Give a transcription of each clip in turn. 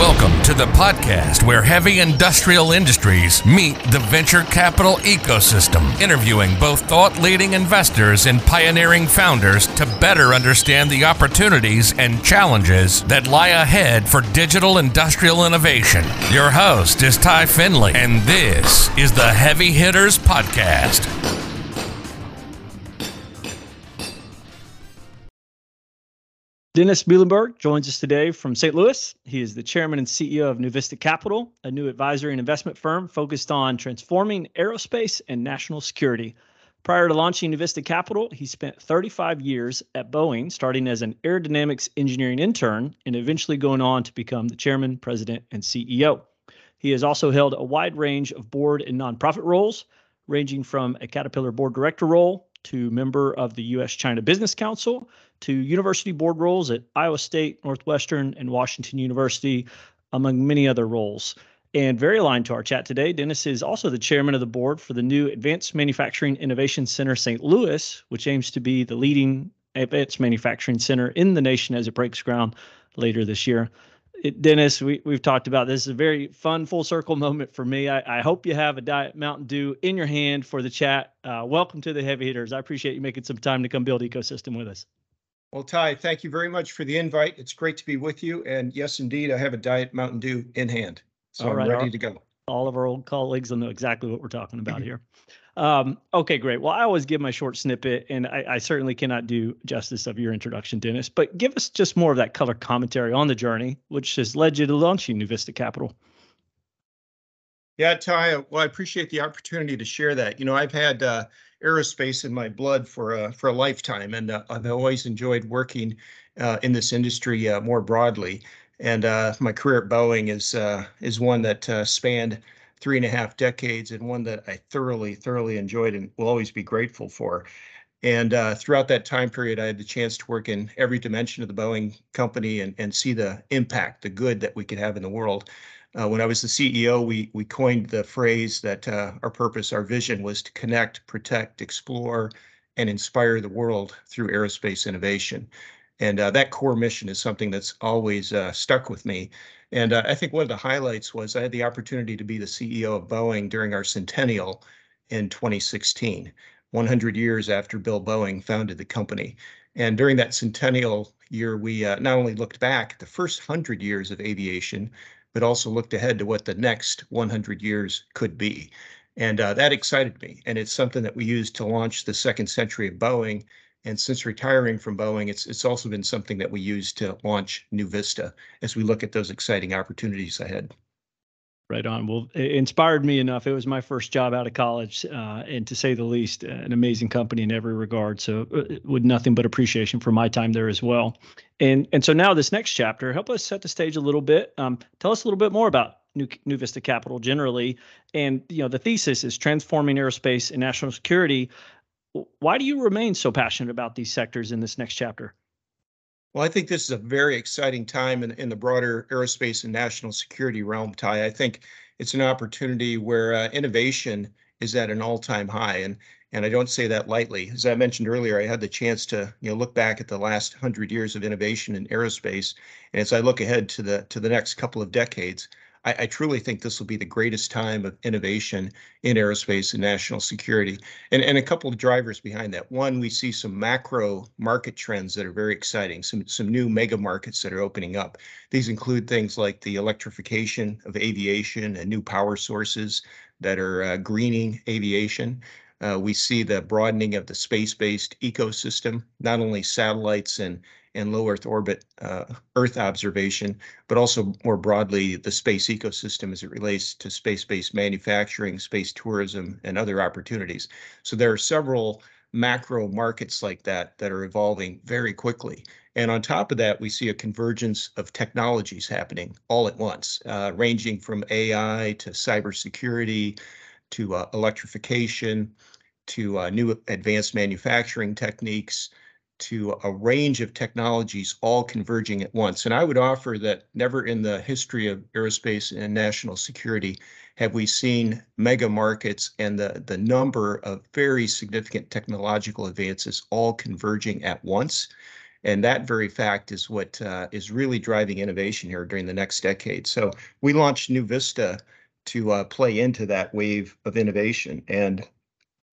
Welcome to the podcast where heavy industrial industries meet the venture capital ecosystem, interviewing both thought leading investors and pioneering founders to better understand the opportunities and challenges that lie ahead for digital industrial innovation. Your host is Ty Finley, and this is the Heavy Hitters Podcast. Dennis Muilenburg joins us today from St. Louis. He is the chairman and CEO of New Vista Capital, a new advisory and investment firm focused on transforming aerospace and national security. Prior to launching New Vista Capital, he spent 35 years at Boeing, starting as an aerodynamics engineering intern and eventually going on to become the chairman, president, and CEO. He has also held a wide range of board and nonprofit roles, ranging from a Caterpillar board director role to member of the U.S. China Business Council, to university board roles at Iowa State, Northwestern, and Washington University, among many other roles. And very aligned to our chat today, Dennis is also the chairman of the board for the new Advanced Manufacturing Innovation Center St. Louis, which aims to be the leading advanced manufacturing center in the nation as it breaks ground later this year it, Dennis, we, we've talked about this. is a very fun full circle moment for me. I, I, hope you have a Diet Mountain Dew in your hand for the chat. Uh, welcome to the Heavy Hitters. I appreciate you making some time to come build ecosystem with us. Well, Ty, thank you very much for the invite. It's great to be with you. And yes, indeed, I have a Diet Mountain Dew in hand. So I'm ready to go. All of our old colleagues will know exactly what we're talking about here. Um, okay, great. Well, I always give my short snippet, and I, I, certainly cannot do justice of your introduction, Dennis. But give us just more of that color commentary on the journey, which has led you to launching New Vista Capital. Yeah, Ty. Well, I appreciate the opportunity to share that. You know, I've had uh, aerospace in my blood for a for a lifetime, and uh, I've always enjoyed working uh, in this industry uh, more broadly. And uh, my career at Boeing is uh, is one that spanned three and a half decades and one that I thoroughly, thoroughly enjoyed and will always be grateful for. And uh, throughout that time period, I had the chance to work in every dimension of the Boeing company and, and see the impact, the good that we could have in the world. Uh, when I was the CEO, we we coined the phrase that uh, our purpose, our vision was to connect, protect, explore, and inspire the world through aerospace innovation. And uh, that core mission is something that's always uh, stuck with me. And uh, I think one of the highlights was I had the opportunity to be the CEO of Boeing during our centennial in 2016, 100 years after Bill Boeing founded the company. And during that centennial year, we uh, not only looked back at the first 100 years of aviation, but also looked ahead to what the next 100 years could be. And uh, that excited me. And it's something that we used to launch the second century of Boeing and since retiring from Boeing, it's it's also been something that we use to launch New Vista as we look at those exciting opportunities ahead. Right on. Well, it inspired me enough. It was my first job out of college, uh, and to say the least, an amazing company in every regard. So, uh, with nothing but appreciation for my time there as well. And and so now this next chapter, help us set the stage a little bit. Um, tell us a little bit more about New, New Vista Capital generally, and you know the thesis is transforming aerospace and national security why do you remain so passionate about these sectors in this next chapter? Well, I think this is a very exciting time in, in the broader aerospace and national security realm, Ty. I think it's an opportunity where uh, innovation is at an all-time high, and and I don't say that lightly. As I mentioned earlier, I had the chance to you know look back at the last hundred years of innovation in aerospace, and as I look ahead to the to the next couple of decades, I, I, truly think this will be the greatest time of innovation in aerospace and national security. And, and a couple of drivers behind that. One, we see some macro market trends that are very exciting, some, some new mega markets that are opening up. These include things like the electrification of aviation and new power sources that are uh, greening aviation. Uh, we see the broadening of the space-based ecosystem, not only satellites and and low Earth orbit uh, Earth observation, but also more broadly the space ecosystem as it relates to space-based manufacturing, space tourism, and other opportunities. So there are several macro markets like that that are evolving very quickly. And on top of that, we see a convergence of technologies happening all at once, uh, ranging from AI to cybersecurity to uh, electrification to uh, new advanced manufacturing techniques to a range of technologies all converging at once. And I would offer that never in the history of aerospace and national security have we seen mega markets and the, the number of very significant technological advances all converging at once. And that very fact is what uh, is really driving innovation here during the next decade. So we launched New Vista to uh, play into that wave of innovation. And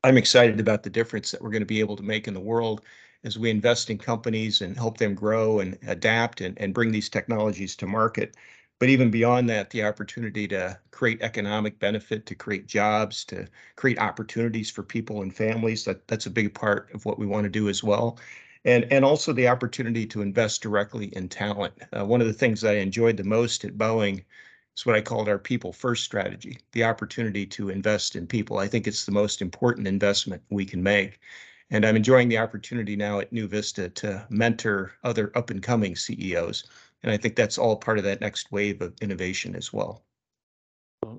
I'm excited about the difference that we're going to be able to make in the world as we invest in companies and help them grow and adapt and, and bring these technologies to market. But even beyond that, the opportunity to create economic benefit, to create jobs, to create opportunities for people and families, that, that's a big part of what we want to do as well. And, and also the opportunity to invest directly in talent. Uh, one of the things I enjoyed the most at Boeing is what I called our people first strategy, the opportunity to invest in people. I think it's the most important investment we can make. And I'm enjoying the opportunity now at New Vista to mentor other up and coming CEOs. And I think that's all part of that next wave of innovation as well.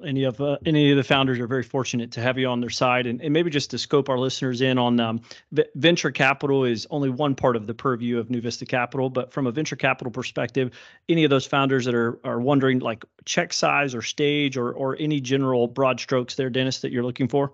Any of uh, any of the founders are very fortunate to have you on their side, and, and maybe just to scope our listeners in on um, v- venture capital is only one part of the purview of New Vista Capital, but from a venture capital perspective, any of those founders that are are wondering like check size or stage or or any general broad strokes there, Dennis, that you're looking for.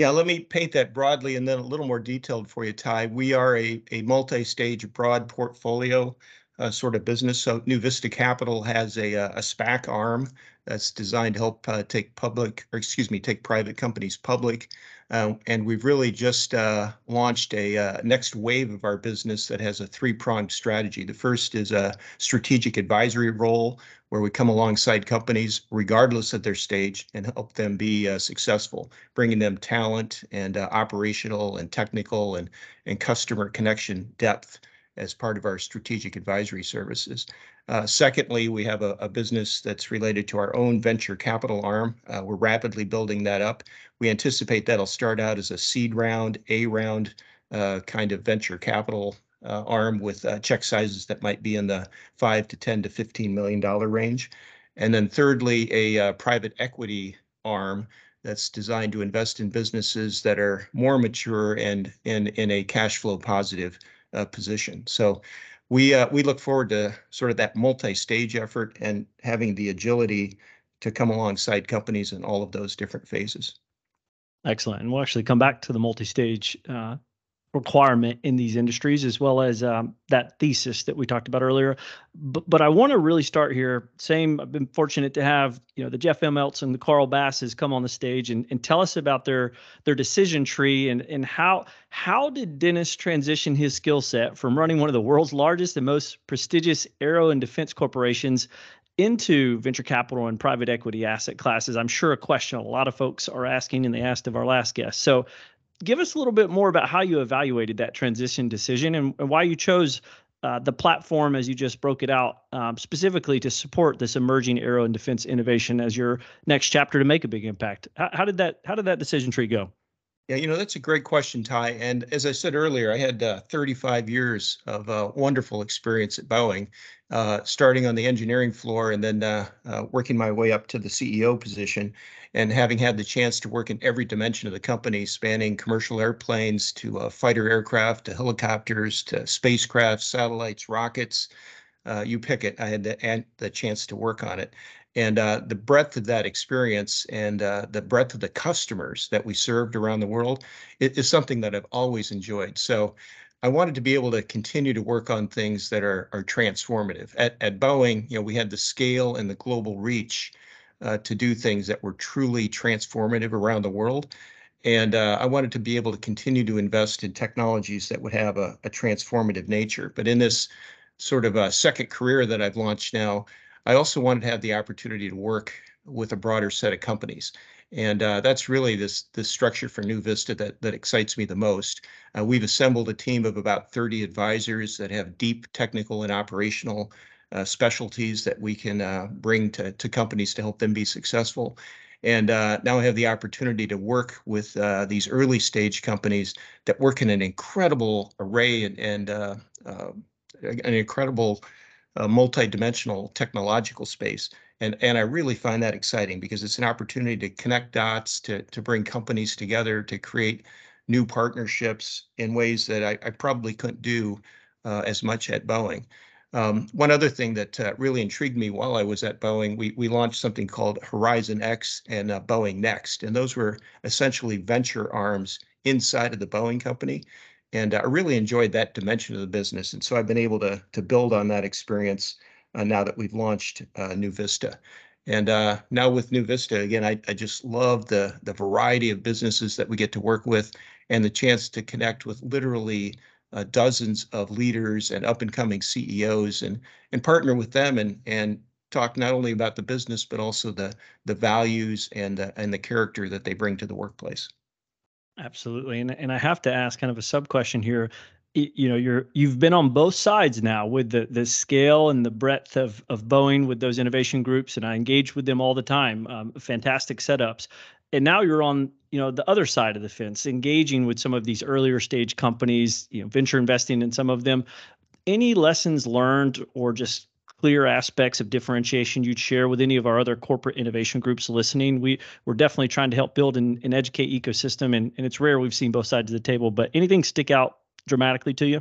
Yeah, let me paint that broadly and then a little more detailed for you, Ty. We are a, a multi-stage broad portfolio uh, sort of business. So New Vista Capital has a, uh, a SPAC arm that's designed to help uh, take public, or excuse me, take private companies public. Uh, and we've really just uh, launched a uh, next wave of our business that has a three-pronged strategy. The first is a strategic advisory role where we come alongside companies regardless of their stage and help them be successful, bringing them talent and operational and technical and, and customer connection depth as part of our strategic advisory services. Uh, secondly, we have a, a, business that's related to our own venture capital arm. Uh, we're rapidly building that up. We anticipate that'll start out as a seed round, A round uh, kind of venture capital uh, arm with uh, check sizes that might be in the five to 10 to 15 million dollar range. And then thirdly, a uh, private equity arm that's designed to invest in businesses that are more mature and in, in a cash flow positive uh, position. So we uh, we look forward to sort of that multi-stage effort and having the agility to come alongside companies in all of those different phases. Excellent, and we'll actually come back to the multi-stage uh, requirement in these industries, as well as um, that thesis that we talked about earlier. But, but I want to really start here. Same, I've been fortunate to have you know the Jeff Immelt and the Carl Basses come on the stage and, and tell us about their their decision tree and and how how did Dennis transition his skill set from running one of the world's largest and most prestigious aero and defense corporations into venture capital and private equity asset classes? I'm sure a question a lot of folks are asking, and they asked of our last guest. So give us a little bit more about how you evaluated that transition decision and, and why you chose uh, the platform as you just broke it out um, specifically to support this emerging aero and defense innovation as your next chapter to make a big impact. How, how did that how did that decision tree go? Yeah, you know, that's a great question, Ty. And as I said earlier, I had uh, 35 years of uh, wonderful experience at Boeing, uh, starting on the engineering floor and then uh, uh, working my way up to the CEO position and having had the chance to work in every dimension of the company, spanning commercial airplanes to uh, fighter aircraft to helicopters to spacecraft, satellites, rockets. you pick it. I had the, the chance to work on it and uh, the breadth of that experience and uh, the breadth of the customers that we served around the world is something that I've always enjoyed. So I wanted to be able to continue to work on things that are are transformative. At at Boeing, you know, we had the scale and the global reach uh, to do things that were truly transformative around the world. And uh, I wanted to be able to continue to invest in technologies that would have a, a transformative nature. But in this sort of a second career that I've launched now, I also wanted to have the opportunity to work with a broader set of companies. And uh, that's really this this structure for New Vista that that excites me the most. Uh, we've assembled a team of about 30 advisors that have deep technical and operational uh, specialties that we can uh, bring to to companies to help them be successful. And uh, now I have the opportunity to work with uh, these early stage companies that work in an incredible array and, and an incredible a multi-dimensional technological space. And, and I really find that exciting because it's an opportunity to connect dots, to, to bring companies together, to create new partnerships in ways that I, I probably couldn't do uh, as much at Boeing. Um, one other thing that uh, really intrigued me while I was at Boeing, we, we launched something called Horizon X and uh, Boeing Next. And those were essentially venture arms inside of the Boeing company. And I really enjoyed that dimension of the business. And so I've been able to to build on that experience uh, now that we've launched uh, Vista. And uh, now with New Vista, again, I, I just love the the variety of businesses that we get to work with, and the chance to connect with literally uh, dozens of leaders and up and coming CEOs, and and partner with them and and talk not only about the business but also the the values and and the character that they bring to the workplace. Absolutely, and and I have to ask kind of a sub question here. You know, you're you've been on both sides now with the the scale and the breadth of of Boeing with those innovation groups, and I engage with them all the time. Um, fantastic setups, and now you're on you know the other side of the fence, engaging with some of these earlier stage companies, you know, venture investing in some of them. Any lessons learned or just clear aspects of differentiation you'd share with any of our other corporate innovation groups listening. We we're definitely trying to help build an, an educate ecosystem, and, and it's rare we've seen both sides of the table. But anything stick out dramatically to you?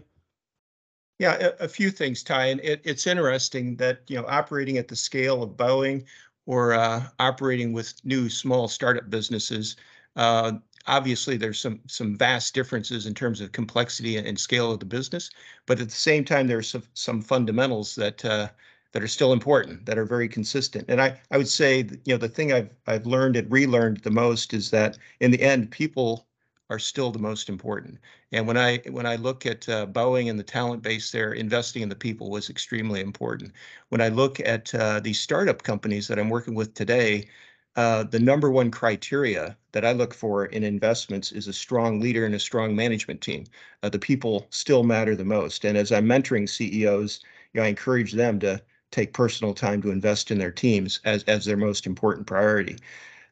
Yeah, a, a few things, Ty, and it, it's interesting that you know operating at the scale of Boeing or uh, operating with new small startup businesses. Uh, obviously there's some some vast differences in terms of complexity and, scale of the business, but at the same time there's some, some fundamentals that uh, that are still important, that are very consistent. And I, I would say, you know, the thing I've I've learned and relearned the most is that in the end, people are still the most important. And when I when I look at uh, Boeing and the talent base there, investing in the people was extremely important. When I look at uh, these startup companies that I'm working with today, uh, the number one criteria that I look for in investments is a strong leader and a strong management team. Uh, the people still matter the most. And as I'm mentoring CEOs, you know, I encourage them to take personal time to invest in their teams as, as their most important priority.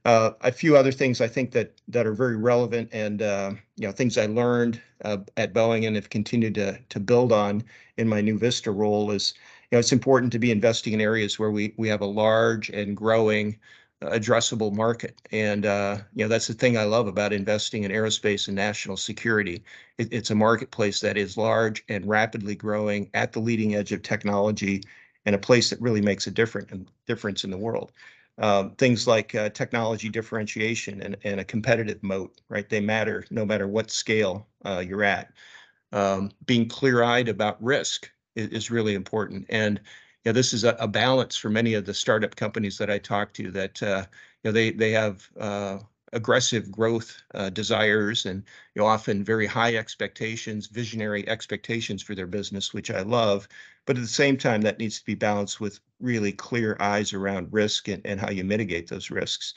Uh, a few other things I think that that are very relevant and uh, you know things I learned uh, at Boeing and have continued to to build on in my new Vista role is you know it's important to be investing in areas where we we have a large and growing addressable market. And uh, you know that's the thing I love about investing in aerospace and national security. It, it's a marketplace that is large and rapidly growing at the leading edge of technology, and a place that really makes a different difference in the world. Um, things like uh, technology differentiation and, and a competitive moat, right? They matter no matter what scale uh, you're at. Um, being clear-eyed about risk is, is really important, and know, this is a, a, balance for many of the startup companies that I talk to that, uh, you know, they, they have uh, aggressive growth uh, desires and, you know, often very high expectations, visionary expectations for their business, which I love. But at the same time, that needs to be balanced with really clear eyes around risk and, and how you mitigate those risks.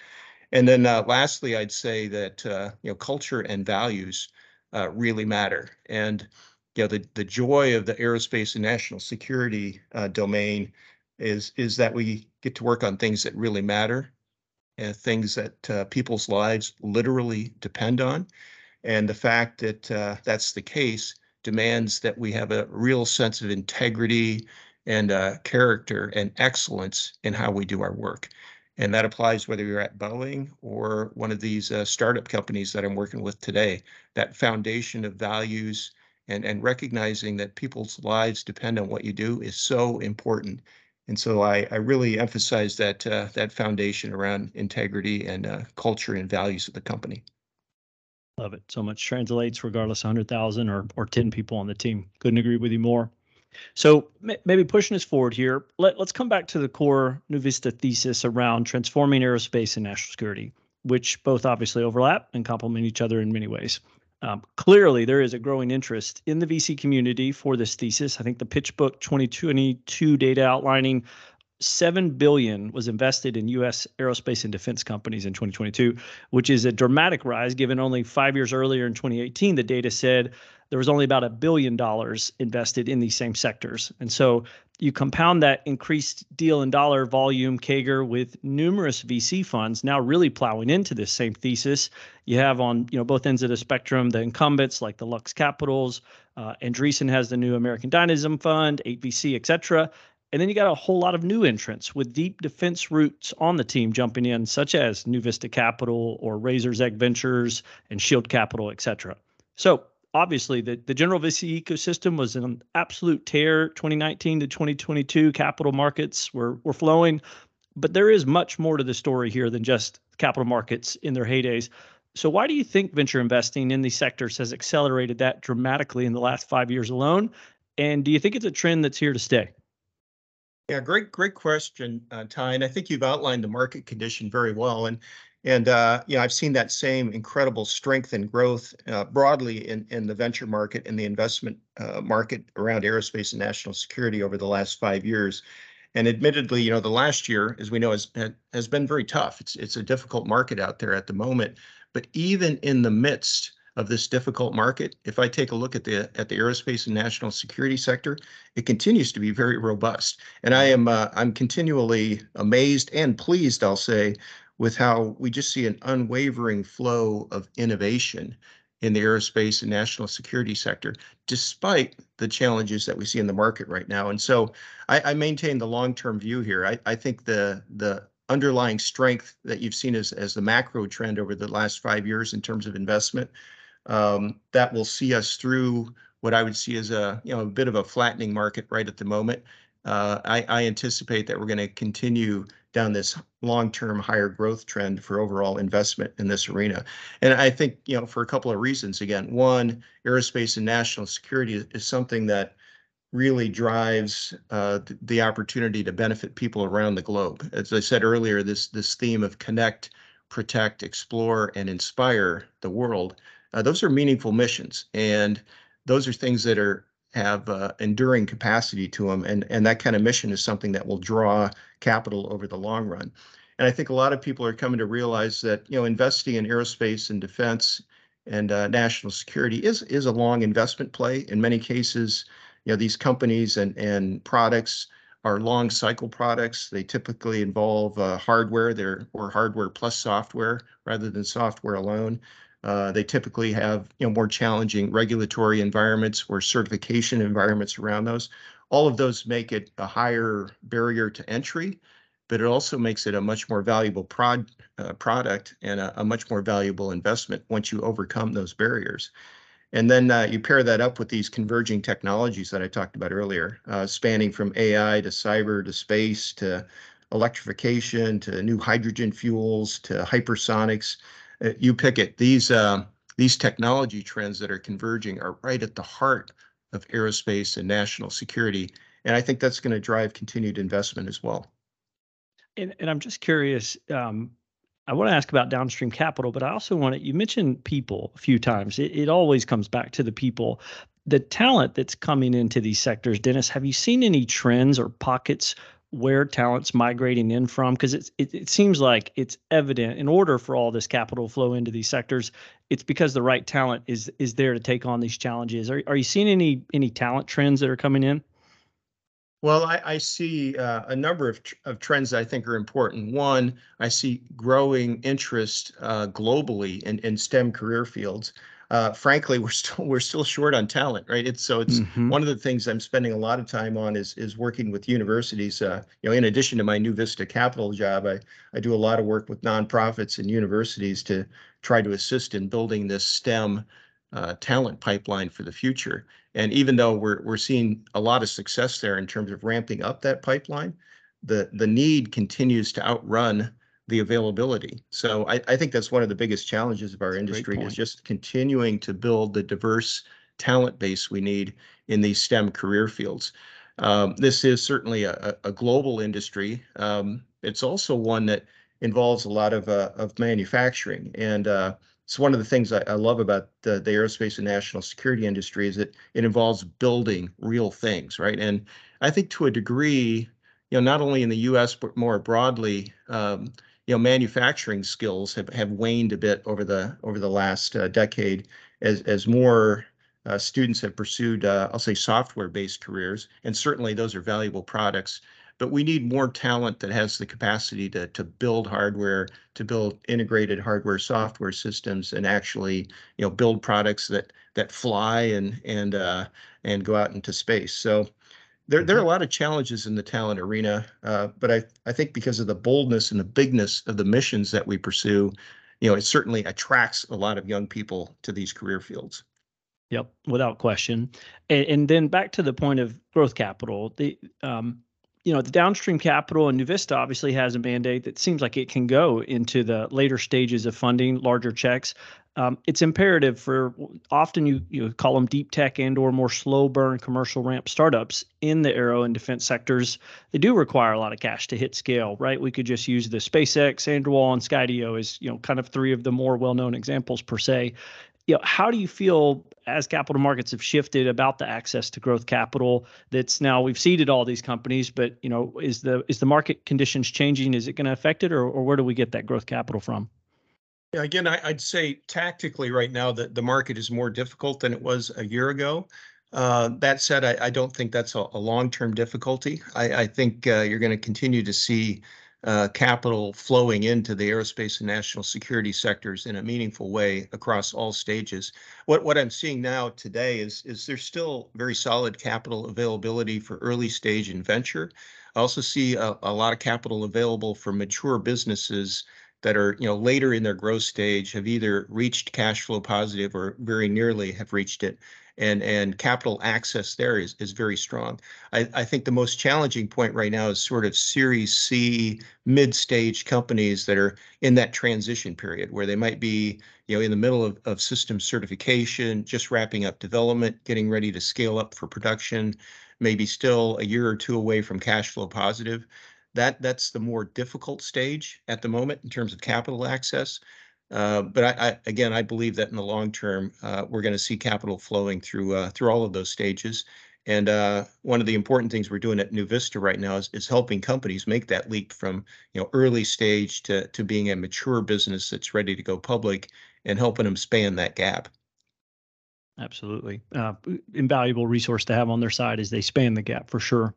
And then uh, lastly, I'd say that, uh, you know, culture and values uh, really matter. And, you know, the, the joy of the aerospace and national security uh, domain is is that we get to work on things that really matter and things that uh, people's lives literally depend on. And the fact that uh, that's the case demands that we have a real sense of integrity and uh, character and excellence in how we do our work. And that applies whether you're at Boeing or one of these uh, startup companies that I'm working with today. That foundation of values and, and recognizing that people's lives depend on what you do is so important. And so I, I really emphasize that uh, that foundation around integrity and uh, culture and values of the company. Love it. So much translates regardless 100,000 or, or 10 people on the team. Couldn't agree with you more. So maybe pushing us forward here, let, let's come back to the core New Vista thesis around transforming aerospace and national security, which both obviously overlap and complement each other in many ways. Um, clearly, there is a growing interest in the VC community for this thesis. I think the PitchBook 2022 data outlining 7 billion was invested in US aerospace and defense companies in 2022, which is a dramatic rise given only 5 years earlier in 2018 the data said there was only about a billion dollars invested in these same sectors. And so you compound that increased deal and dollar volume CAGR with numerous VC funds now really plowing into this same thesis. You have on you know both ends of the spectrum the incumbents like the Lux Capitals, uh, Andreessen has the new American Dynamism Fund, 8VC, et cetera. And then you got a whole lot of new entrants with deep defense roots on the team jumping in, such as New NuVista Capital or Razor's Edge Ventures and Shield Capital, et cetera. So obviously the, the general VC ecosystem was an absolute tear 2019 to 2022. Capital markets were, were flowing, but there is much more to the story here than just capital markets in their heydays. So, why do you think venture investing in these sectors has accelerated that dramatically in the last five years alone? And do you think it's a trend that's here to stay? Yeah, great, great question, uh, Ty. And I think you've outlined the market condition very well. And and uh, I've seen that same incredible strength and growth uh, broadly in in the venture market and the investment uh, market around aerospace and national security over the last five years. And admittedly, you know, the last year, as we know, has has been very tough. It's it's a difficult market out there at the moment. But even in the midst of this difficult market, if I take a look at the at the aerospace and national security sector, it continues to be very robust. And I am uh, I'm continually amazed and pleased, I'll say, with how we just see an unwavering flow of innovation in the aerospace and national security sector, despite the challenges that we see in the market right now. And so I, I maintain the long-term view here. I, I think the the underlying strength that you've seen as, as the macro trend over the last five years in terms of investment, um, that will see us through what I would see as a you know a bit of a flattening market right at the moment. Uh, I, I anticipate that we're going to continue down this long-term higher growth trend for overall investment in this arena. And I think, you know, for a couple of reasons. Again, one, aerospace and national security is, something that really drives uh, the opportunity to benefit people around the globe. As I said earlier, this this theme of connect, protect, explore, and inspire the world. Uh, those are meaningful missions, and those are things that are have uh, enduring capacity to them, and and that kind of mission is something that will draw capital over the long run. And I think a lot of people are coming to realize that you know investing in aerospace and defense and uh, national security is is a long investment play. In many cases, you know these companies and and products are long cycle products. They typically involve uh, hardware there or hardware plus software rather than software alone. Uh, they typically have you know more challenging regulatory environments or certification environments around those. All of those make it a higher barrier to entry, but it also makes it a much more valuable prod, uh, product and a, a, much more valuable investment once you overcome those barriers. And then uh, you pair that up with these converging technologies that I talked about earlier, uh, spanning from AI to cyber to space to electrification to new hydrogen fuels to hypersonics. Uh, you pick it. These uh, these technology trends that are converging are right at the heart of aerospace and national security, and I think that's going to drive continued investment as well. And, and I'm just curious. Um, I want to ask about downstream capital, but I also want to. You mentioned people a few times. It, it always comes back to the people the talent that's coming into these sectors, Dennis, have you seen any trends or pockets where talent's migrating in from because it, it seems like it's evident in order for all this capital flow into these sectors it's because the right talent is is there to take on these challenges. Are, are you seeing any any talent trends that are coming in? Well, I, I see uh, a number of, tr- of trends that I think are important. One, I see growing interest uh, globally in, in STEM career fields uh, frankly, we're still we're still short on talent, right? It's so it's mm-hmm. one of the things I'm spending a lot of time on is is working with universities. Uh, you know, in addition to my New Vista Capital job, I I do a lot of work with nonprofits and universities to try to assist in building this STEM uh, talent pipeline for the future. And even though we're we're seeing a lot of success there in terms of ramping up that pipeline, the the need continues to outrun the availability. So I, I think that's one of the biggest challenges of our industry is just continuing to build the diverse talent base we need in these STEM career fields. Um, this is certainly a, a global industry. Um, it's also one that involves a lot of uh, of manufacturing, and uh, it's one of the things I, I love about the, the, aerospace and national security industry is that it involves building real things, right? And I think to a degree, you know, not only in the U.S. but more broadly, um, you know, manufacturing skills have, have waned a bit over the over the last uh, decade as as more uh, students have pursued, uh, I'll say, software-based careers, and certainly those are valuable products. But we need more talent that has the capacity to to build hardware, to build integrated hardware software systems, and actually, you know, build products that that fly and and uh, and go out into space. So there, there are a mm-hmm. lot of challenges in the talent arena, uh, but I, I think because of the boldness and the bigness of the missions that we pursue, you know, it certainly attracts a lot of young people to these career fields. Yep, without question. And, and then back to the point of growth capital, the um, you know, the downstream capital and New Vista obviously has a mandate that seems like it can go into the later stages of funding larger checks. Um, it's imperative for often you you call them deep tech and or more slow burn commercial ramp startups in the aero and defense sectors. They do require a lot of cash to hit scale, right? We could just use the SpaceX, Anduril, and Skydio as you know kind of three of the more well known examples per se you know, how do you feel as capital markets have shifted about the access to growth capital that's now we've seeded all these companies but you know is the is the market conditions changing? Is it going to affect it or, or where do we get that growth capital from? Yeah again I, would say tactically right now that the market is more difficult than it was a year ago. Uh, that said I, I, don't think that's a, a long-term difficulty. I, I think uh, you're going to continue to see uh, capital flowing into the aerospace and national security sectors in a meaningful way across all stages. What what I'm seeing now today is is there's still very solid capital availability for early stage and venture. I also see a, a lot of capital available for mature businesses that are you know later in their growth stage have either reached cash flow positive or very nearly have reached it and and capital access there is is very strong. I, I think the most challenging point right now is sort of Series C mid-stage companies that are in that transition period where they might be you know in the middle of, of system certification, just wrapping up development, getting ready to scale up for production, maybe still a year or two away from cash flow positive. That that's the more difficult stage at the moment in terms of capital access. Uh, but I, again, I believe that in the long term, uh, we're going to see capital flowing through uh, through all of those stages. And uh, one of the important things we're doing at New Vista right now is, is helping companies make that leap from you know early stage to to being a mature business that's ready to go public, and helping them span that gap. Absolutely, uh, invaluable resource to have on their side as they span the gap for sure.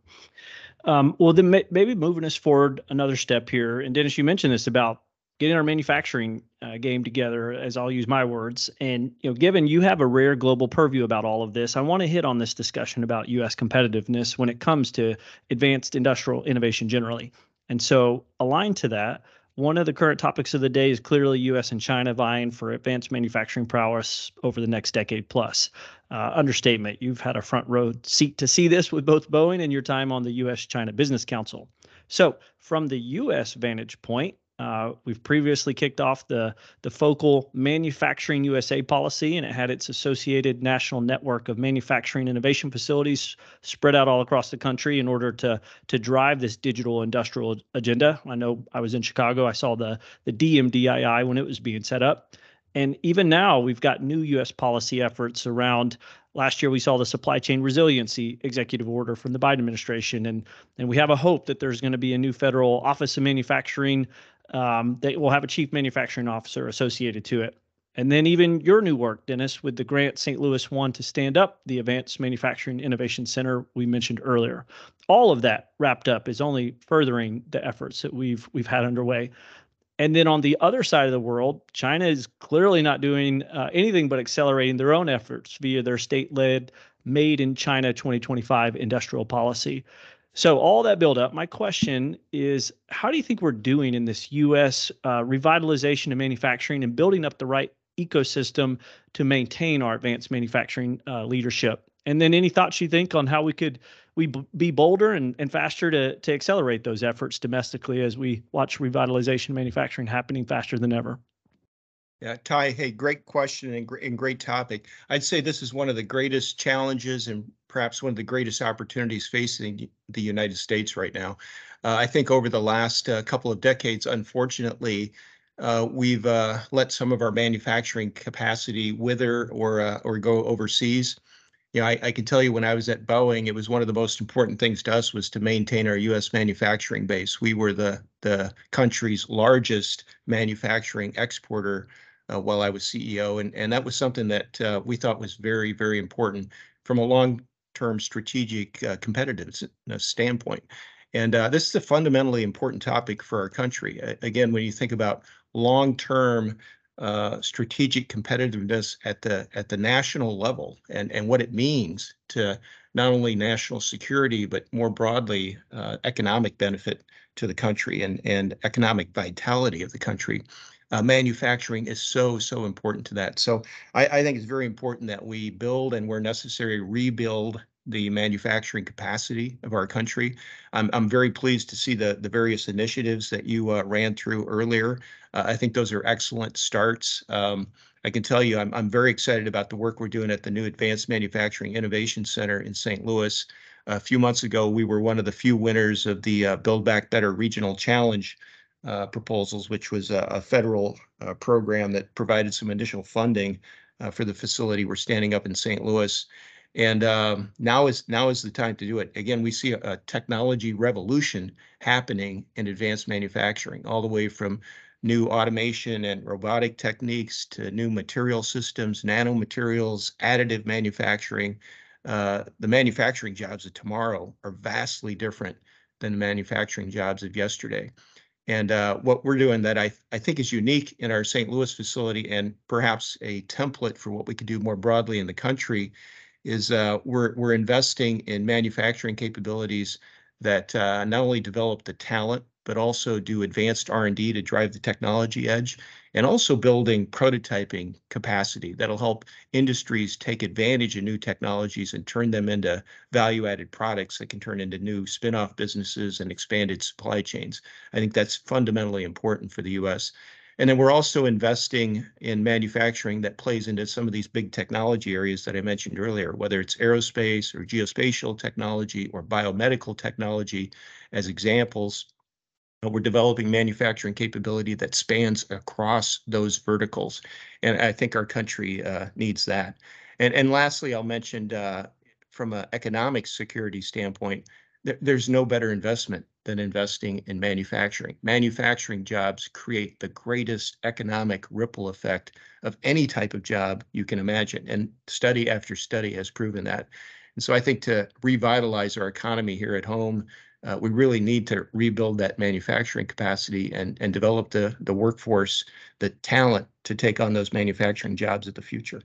Um, well, then maybe moving us forward another step here, and Dennis, you mentioned this about getting our manufacturing uh, game together as I'll use my words. And you know given you have a rare global purview about all of this I want to hit on this discussion about US competitiveness when it comes to advanced industrial innovation generally. And so aligned to that one of the current topics of the day is clearly US and China vying for advanced manufacturing prowess over the next decade plus. Uh, understatement you've had a front row seat to see this with both Boeing and your time on the US China Business Council. So from the US vantage point uh, we've previously kicked off the the focal manufacturing USA policy, and it had its associated national network of manufacturing innovation facilities spread out all across the country in order to to drive this digital industrial agenda. I know I was in Chicago. I saw the the DMDII when it was being set up, and even now we've got new U.S. policy efforts around last year we saw the supply chain resiliency executive order from the Biden administration, and and we have a hope that there's going to be a new federal Office of Manufacturing um, that will have a chief manufacturing officer associated to it. And then even your new work, Dennis, with the grant St. Louis won to stand up the Advanced Manufacturing Innovation Center we mentioned earlier. All of that wrapped up is only furthering the efforts that we've we've had underway. And then on the other side of the world, China is clearly not doing uh, anything but accelerating their own efforts via their state-led Made in China 2025 industrial policy. So all that build up, my question is, how do you think we're doing in this U.S. Uh, revitalization of manufacturing and building up the right ecosystem to maintain our advanced manufacturing uh, leadership? And then any thoughts you think on how we could we b- be bolder and, and faster to to accelerate those efforts domestically as we watch revitalization manufacturing happening faster than ever? Yeah, Ty, hey, great question and, and great topic. I'd say this is one of the greatest challenges and perhaps one of the greatest opportunities facing the United States right now. Uh, I think over the last uh, couple of decades, unfortunately, uh, we've uh, let some of our manufacturing capacity wither or uh, or go overseas. You know, I, I can tell you when I was at Boeing, it was one of the most important things to us was to maintain our U.S. manufacturing base. We were the the country's largest manufacturing exporter uh, while I was CEO, and and that was something that we thought was very very important from a long-term strategic uh, competitiveness standpoint. And uh, this is a fundamentally important topic for our country. again, when you think about long-term uh, strategic competitiveness at the at the national level and and what it means to not only national security but more broadly uh, economic benefit to the country and and economic vitality of the country uh, manufacturing is so, so important to that. So I, I, think it's very important that we build and where necessary, rebuild the manufacturing capacity of our country. I'm, I'm very pleased to see the, the various initiatives that you uh, ran through earlier. Uh, I think those are excellent starts. Um, I can tell you I'm, I'm very excited about the work we're doing at the new Advanced Manufacturing Innovation Center in St. Louis. A few months ago, we were one of the few winners of the uh, Build Back Better Regional Challenge uh, proposals, which was a, a federal uh, program that provided some additional funding uh, for the facility we're standing up in St. Louis. And um, now is now is the time to do it. Again, we see a, a, technology revolution happening in advanced manufacturing, all the way from new automation and robotic techniques to new material systems, nanomaterials, additive manufacturing. Uh, the manufacturing jobs of tomorrow are vastly different than the manufacturing jobs of yesterday. And uh, what we're doing that I, I think is unique in our St. Louis facility and perhaps a template for what we could do more broadly in the country is uh, we're we're investing in manufacturing capabilities that uh, not only develop the talent but also do advanced R&D to drive the technology edge and also building prototyping capacity that'll help industries take advantage of new technologies and turn them into value-added products that can turn into new spin-off businesses and expanded supply chains. I think that's fundamentally important for the US. And then we're also investing in manufacturing that plays into some of these big technology areas that I mentioned earlier, whether it's aerospace or geospatial technology or biomedical technology as examples. We're developing manufacturing capability that spans across those verticals. And I think our country uh, needs that. And, and lastly, I'll mention uh, from an economic security standpoint, there's no better investment than investing in manufacturing. Manufacturing jobs create the greatest economic ripple effect of any type of job you can imagine. And study after study has proven that. And so I think to revitalize our economy here at home, uh, we really need to rebuild that manufacturing capacity and, and develop the, the workforce, the talent to take on those manufacturing jobs of the future.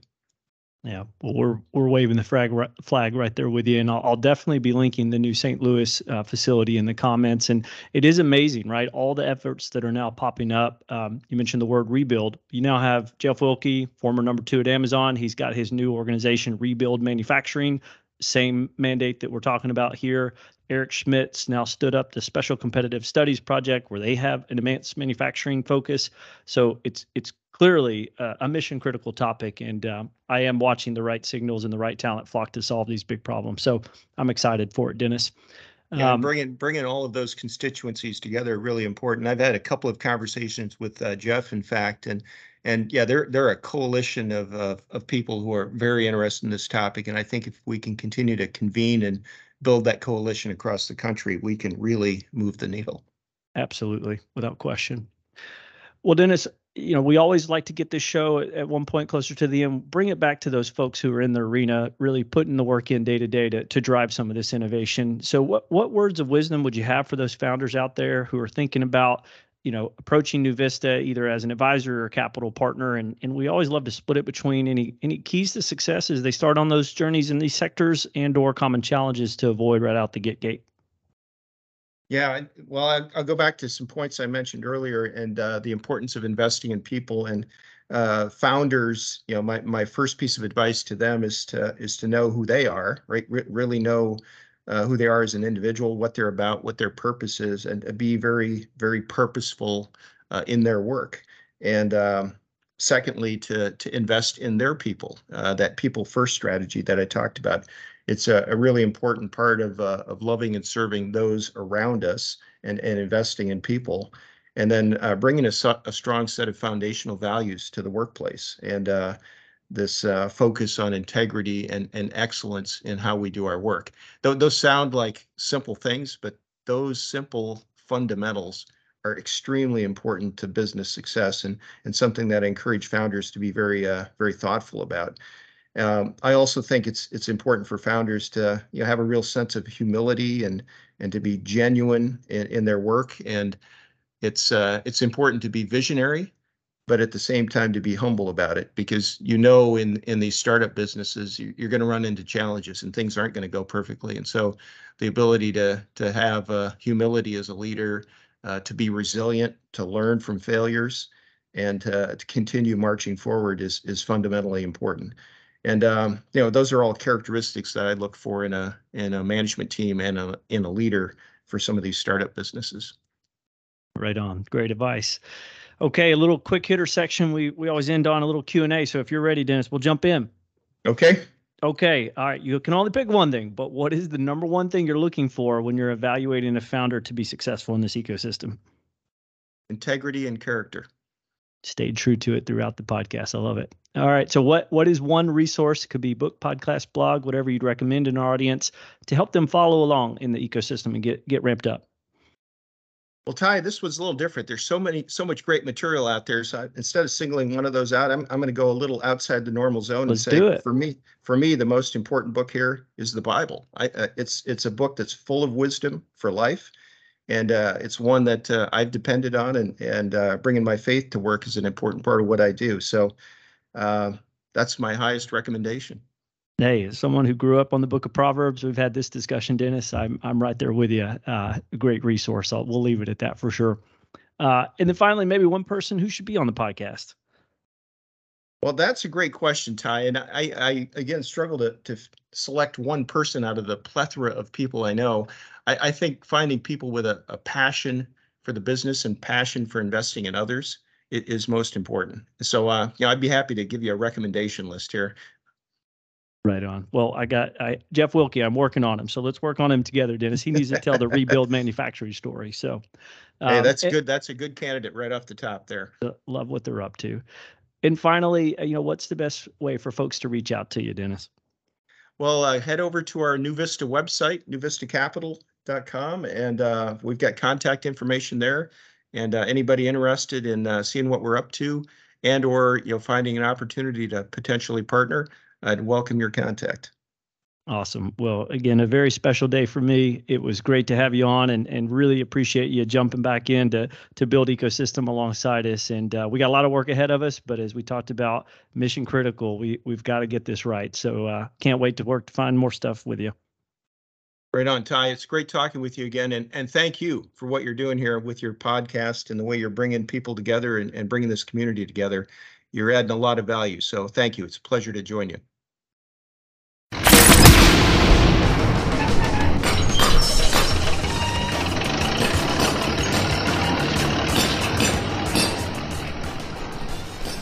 Yeah, well, we're we're waving the flag flag right there with you, and I'll, I'll definitely be linking the new St. Louis uh, facility in the comments. And it is amazing, right? All the efforts that are now popping up. Um, you mentioned the word rebuild. You now have Jeff Wilke, former number two at Amazon. He's got his new organization, Rebuild Manufacturing. Same mandate that we're talking about here. Eric Schmidt's now stood up the Special Competitive Studies Project, where they have an advanced manufacturing focus. So it's it's clearly uh, a mission critical topic, and um, I am watching the right signals and the right talent flock to solve these big problems. So I'm excited for it, Dennis. Yeah, um, bringing bringing all of those constituencies together really important. I've had a couple of conversations with uh, Jeff, in fact, and and yeah, they're they're a coalition of, of of people who are very interested in this topic. And I think if we can continue to convene and build that coalition across the country, we can really move the needle. Absolutely, without question. Well, Dennis, you know, we always like to get this show at one point closer to the end, bring it back to those folks who are in the arena, really putting the work in day to day to to drive some of this innovation. So, what what words of wisdom would you have for those founders out there who are thinking about, you know, approaching New Vista either as an advisor or capital partner? And and we always love to split it between any any keys to success as they start on those journeys in these sectors and or common challenges to avoid right out the get gate. Yeah, well, I, will go back to some points I mentioned earlier and uh, the importance of investing in people and uh, founders. You know, my my first piece of advice to them is to is to know who they are, right? Really know uh, who they are as an individual, what they're about, what their purpose is, and be very very purposeful uh, in their work. And um, secondly, to to invest in their people, uh, that people first strategy that I talked about it's a, a really important part of uh, of loving and serving those around us and and investing in people and then uh, bringing a, a strong set of foundational values to the workplace and uh, this uh, focus on integrity and, and excellence in how we do our work. Th- those sound like simple things, but those simple fundamentals are extremely important to business success and, and something that I encourage founders to be very, uh, very thoughtful about. Um, I also think it's it's important for founders to you know have a real sense of humility and and to be genuine in, in their work. And it's uh, it's important to be visionary, but at the same time to be humble about it because you know in in these startup businesses you, are going to run into challenges and things aren't going to go perfectly. And so the ability to to have uh, humility as a leader, uh, to be resilient, to learn from failures, and to, to continue marching forward is is fundamentally important. And um, you know, those are all characteristics that I look for in a in a management team and a in a leader for some of these startup businesses. Right on. Great advice. Okay, a little quick hitter section. We we always end on a little Q and A. So if you're ready, Dennis, we'll jump in. Okay. Okay. All right. You can only pick one thing, but what is the number one thing you're looking for when you're evaluating a founder to be successful in this ecosystem? Integrity and character. Stayed true to it throughout the podcast. I love it. All right. So what what is one resource? It could be book, podcast, blog, whatever you'd recommend in our audience to help them follow along in the ecosystem and get get ramped up. Well, Ty, this was a little different. There's so many, so much great material out there. So I, instead of singling one of those out, I'm, I'm going to go a little outside the normal zone Let's and say, do it. for me, for me, the most important book here is the Bible. I, uh, it's, it's a book that's full of wisdom for life, and uh, it's one that uh, I've depended on, and and uh, bringing my faith to work is an important part of what I do. So uh, that's my highest recommendation. Hey, as someone who grew up on the Book of Proverbs, we've had this discussion, Dennis. I'm I'm right there with you. Uh, great resource. I'll, we'll leave it at that for sure. Uh, and then finally, maybe one person who should be on the podcast. Well, that's a great question, Ty. And I, I again struggle to to select one person out of the plethora of people I know. I, I think finding people with a, a passion for the business and passion for investing in others is most important. So, uh, you know, I'd be happy to give you a recommendation list here. Right on. Well, I got I, Jeff Wilke. I'm working on him, so let's work on him together, Dennis. He needs to tell the rebuild manufacturing story. So, hey, um, that's and- good. That's a good candidate right off the top there. love what they're up to. And finally, uh, you know, what's the best way for folks to reach out to you, Dennis? Well, uh, head over to our New Vista website, newvistacapital.com, and uh, we've got contact information there. And uh, anybody interested in uh, seeing what we're up to and or you know finding an opportunity to potentially partner, I'd welcome your contact. Awesome. Well, again, a very special day for me. It was great to have you on, and and really appreciate you jumping back in to to build ecosystem alongside us. And uh, we got a lot of work ahead of us, but as we talked about, mission critical. We we've got to get this right. So uh, can't wait to work to find more stuff with you. Right on, Ty. It's great talking with you again, and and thank you for what you're doing here with your podcast and the way you're bringing people together and, and bringing this community together. You're adding a lot of value. So thank you. It's a pleasure to join you.